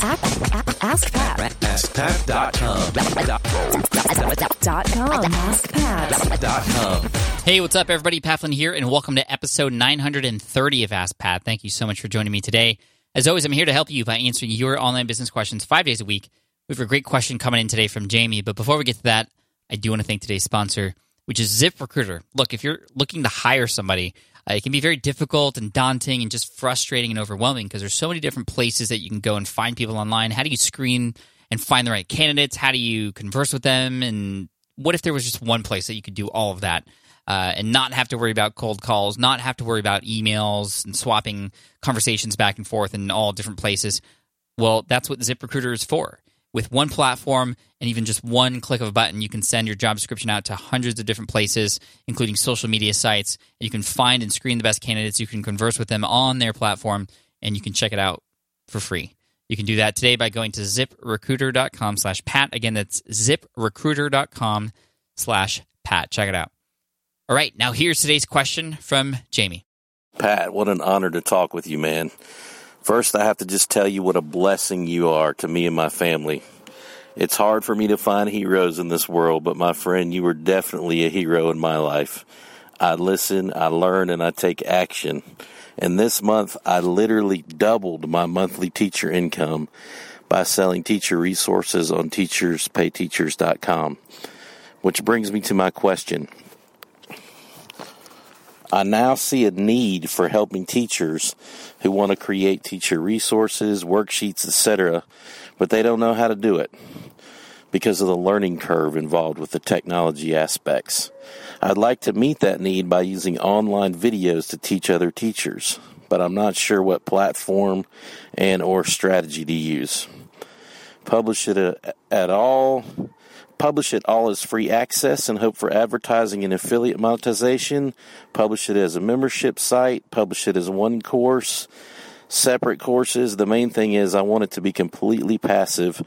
Ask Pat. AskPat.com. Dot com. AskPat. Hey, what's up, everybody? Pat here, and welcome to episode 930 of Ask Pat. Thank you so much for joining me today. As always, I'm here to help you by answering your online business questions five days a week. We have a great question coming in today from Jamie, but before we get to that, I do want to thank today's sponsor, which is ZipRecruiter. Look, if you're looking to hire somebody, uh, it can be very difficult and daunting and just frustrating and overwhelming because there's so many different places that you can go and find people online. How do you screen and find the right candidates? How do you converse with them? And what if there was just one place that you could do all of that? uh, and not have to worry about cold calls, not have to worry about emails and swapping conversations back and forth in all different places. Well, that's what ZipRecruiter is for. With one platform and even just one click of a button, you can send your job description out to hundreds of different places, including social media sites. You can find and screen the best candidates. You can converse with them on their platform, and you can check it out for free. You can do that today by going to ziprecruiter.com slash pat. Again, that's ziprecruiter.com slash pat. Check it out. All right, now here's today's question from Jamie. Pat, what an honor to talk with you, man. First, I have to just tell you what a blessing you are to me and my family. It's hard for me to find heroes in this world, but my friend, you were definitely a hero in my life. I listen, I learn, and I take action. And this month, I literally doubled my monthly teacher income by selling teacher resources on teacherspayteachers.com. Which brings me to my question. I now see a need for helping teachers who want to create teacher resources, worksheets, etc., but they don't know how to do it because of the learning curve involved with the technology aspects. I'd like to meet that need by using online videos to teach other teachers, but I'm not sure what platform and or strategy to use. Publish it uh, at all publish it all as free access and hope for advertising and affiliate monetization, publish it as a membership site, publish it as one course, separate courses. The main thing is I want it to be completely passive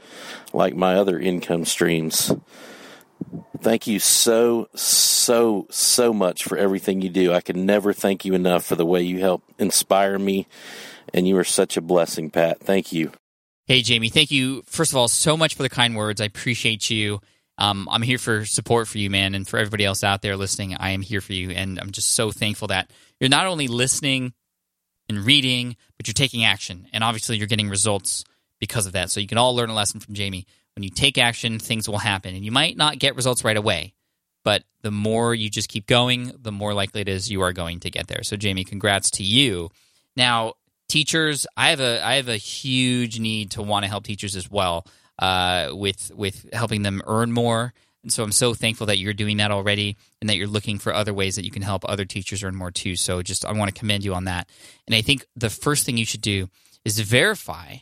like my other income streams. Thank you so, so, so much for everything you do. I can never thank you enough for the way you help inspire me, and you are such a blessing, Pat. Thank you. Hey, Jamie, thank you, first of all, so much for the kind words. I appreciate you. Um, I'm here for support for you, man, and for everybody else out there listening. I am here for you, and I'm just so thankful that you're not only listening and reading, but you're taking action, and obviously you're getting results because of that. So you can all learn a lesson from Jamie. When you take action, things will happen, and you might not get results right away, but the more you just keep going, the more likely it is you are going to get there. So, Jamie, congrats to you. Now, teachers, I have a I have a huge need to want to help teachers as well uh, with with helping them earn more. And so I'm so thankful that you're doing that already and that you're looking for other ways that you can help other teachers earn more too. So just I want to commend you on that. And I think the first thing you should do is verify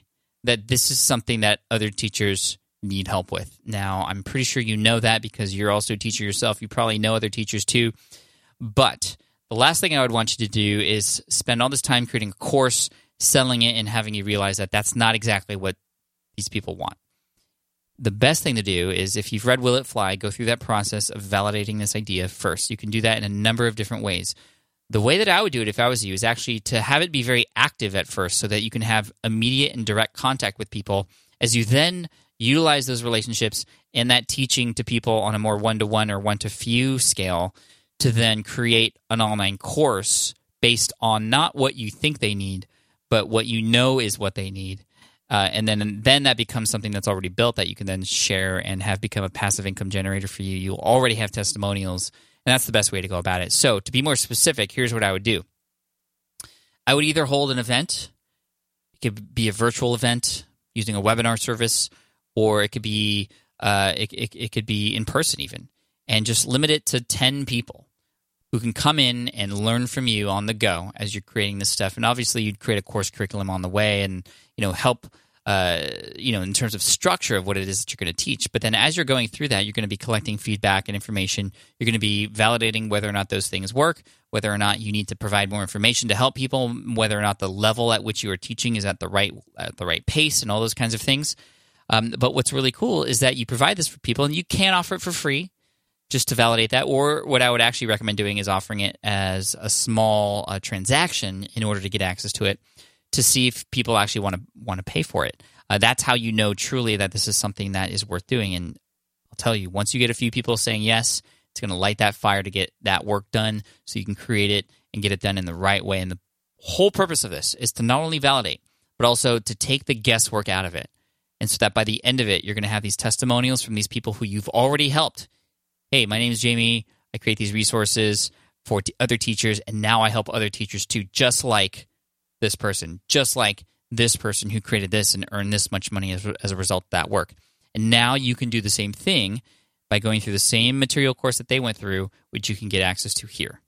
that this is something that other teachers need help with. Now, I'm pretty sure you know that because you're also a teacher yourself. You probably know other teachers too. But the last thing I would want you to do is spend all this time creating a course, selling it, and having you realize that that's not exactly what these people want the best thing to do is if you've read Will It Fly, go through that process of validating this idea first. You can do that in a number of different ways. The way that I would do it if I was you is actually to have it be very active at first so that you can have immediate and direct contact with people as you then utilize those relationships and that teaching to people on a more one to one or one to few scale to then create an online course based on not what you think they need, but what you know is what they need uh, and then then that becomes something that's already built that you can then share and have become a passive income generator for you. You'll already have testimonials, and that's the best way to go about it. So to be more specific, here's what I would do. I would either hold an event. It could be a virtual event using a webinar service, or it could be uh, it, it, it could be in person even, and just limit it to ten people who can come in and learn from you on the go as you're creating this stuff. And obviously, you'd create a course curriculum on the way, and you know help uh, you know in terms of structure of what it is that you're going to teach. But then as you're going through that, you're going to be collecting feedback and information. You're going to be validating whether or not those things work, whether or not you need to provide more information to help people, whether or not the level at which you are teaching is at the right at the right pace, and all those kinds of things. Um, but what's really cool is that you provide this for people, and you can offer it for free just to validate that. Or what I would actually recommend doing is offering it as a small uh, transaction in order to get access to it to see if people actually want to want to pay for it. Uh, that's how you know truly that this is something that is worth doing. And I'll tell you, once you get a few people saying yes, it's going to light that fire to get that work done so you can create it and get it done in the right way. And the whole purpose of this is to not only validate, but also to take the guesswork out of it. And so that by the end of it, you're going to have these testimonials from these people who you've already helped. Hey, my name is Jamie. I create these resources for t- other teachers, and now I help other teachers too, just like this person, just like this person who created this and earned this much money as, as a result of that work. And now you can do the same thing by going through the same material course that they went through, which you can get access to here.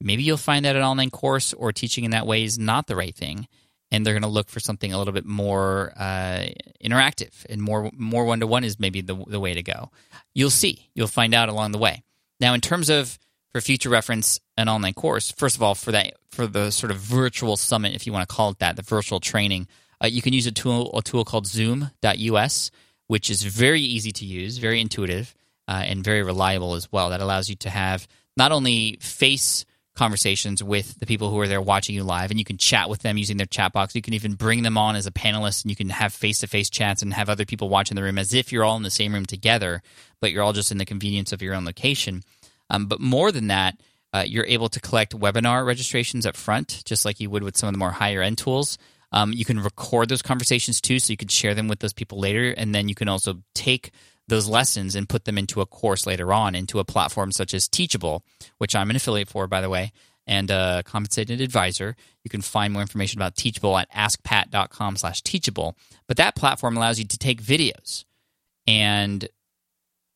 Maybe you'll find that an online course or teaching in that way is not the right thing, and they're going to look for something a little bit more uh, interactive and more more one to one is maybe the the way to go. You'll see, you'll find out along the way. Now, in terms of for future reference, an online course. First of all, for that for the sort of virtual summit, if you want to call it that, the virtual training, uh, you can use a tool a tool called Zoom.us, which is very easy to use, very intuitive, uh, and very reliable as well. That allows you to have not only face conversations with the people who are there watching you live and you can chat with them using their chat box you can even bring them on as a panelist and you can have face-to-face chats and have other people watching the room as if you're all in the same room together but you're all just in the convenience of your own location um, but more than that uh, you're able to collect webinar registrations up front just like you would with some of the more higher end tools um, you can record those conversations too so you can share them with those people later and then you can also take those lessons and put them into a course later on into a platform such as Teachable, which I'm an affiliate for, by the way, and a compensated advisor. You can find more information about Teachable at askpat.com slash teachable. But that platform allows you to take videos and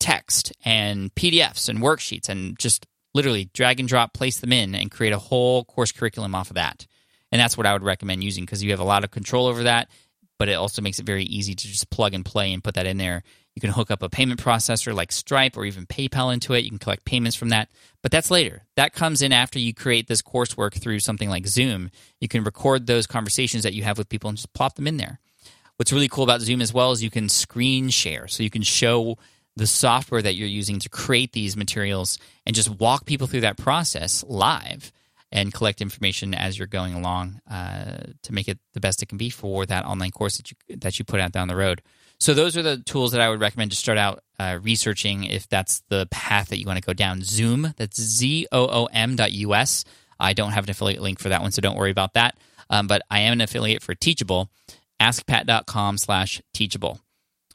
text and PDFs and worksheets and just literally drag and drop, place them in, and create a whole course curriculum off of that. And that's what I would recommend using because you have a lot of control over that, but it also makes it very easy to just plug and play and put that in there you can hook up a payment processor like Stripe or even PayPal into it. You can collect payments from that. But that's later. That comes in after you create this coursework through something like Zoom. You can record those conversations that you have with people and just plop them in there. What's really cool about Zoom as well is you can screen share. So you can show the software that you're using to create these materials and just walk people through that process live and collect information as you're going along uh, to make it the best it can be for that online course that you that you put out down the road. So those are the tools that I would recommend to start out uh, researching if that's the path that you want to go down. Zoom, that's Z O O M dot US. I don't have an affiliate link for that one, so don't worry about that. Um, but I am an affiliate for Teachable, askpat.com slash teachable.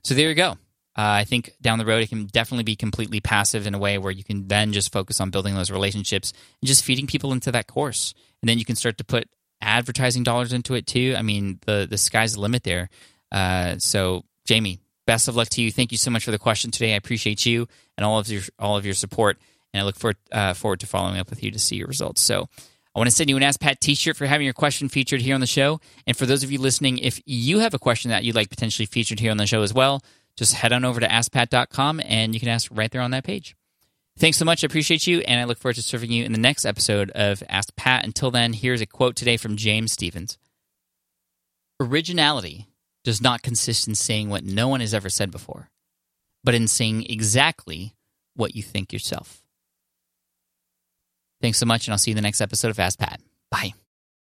So there you go. Uh, I think down the road, it can definitely be completely passive in a way where you can then just focus on building those relationships and just feeding people into that course. And then you can start to put advertising dollars into it too. I mean, the, the sky's the limit there. Uh, so Jamie, best of luck to you. Thank you so much for the question today. I appreciate you and all of your all of your support, and I look forward uh, forward to following up with you to see your results. So. I want to send you an Ask Pat t-shirt for having your question featured here on the show. And for those of you listening, if you have a question that you'd like potentially featured here on the show as well, just head on over to askpat.com and you can ask right there on that page. Thanks so much. I appreciate you, and I look forward to serving you in the next episode of Ask Pat. Until then, here's a quote today from James Stephens Originality does not consist in saying what no one has ever said before, but in saying exactly what you think yourself. Thanks so much, and I'll see you in the next episode of Ask Pat. Bye.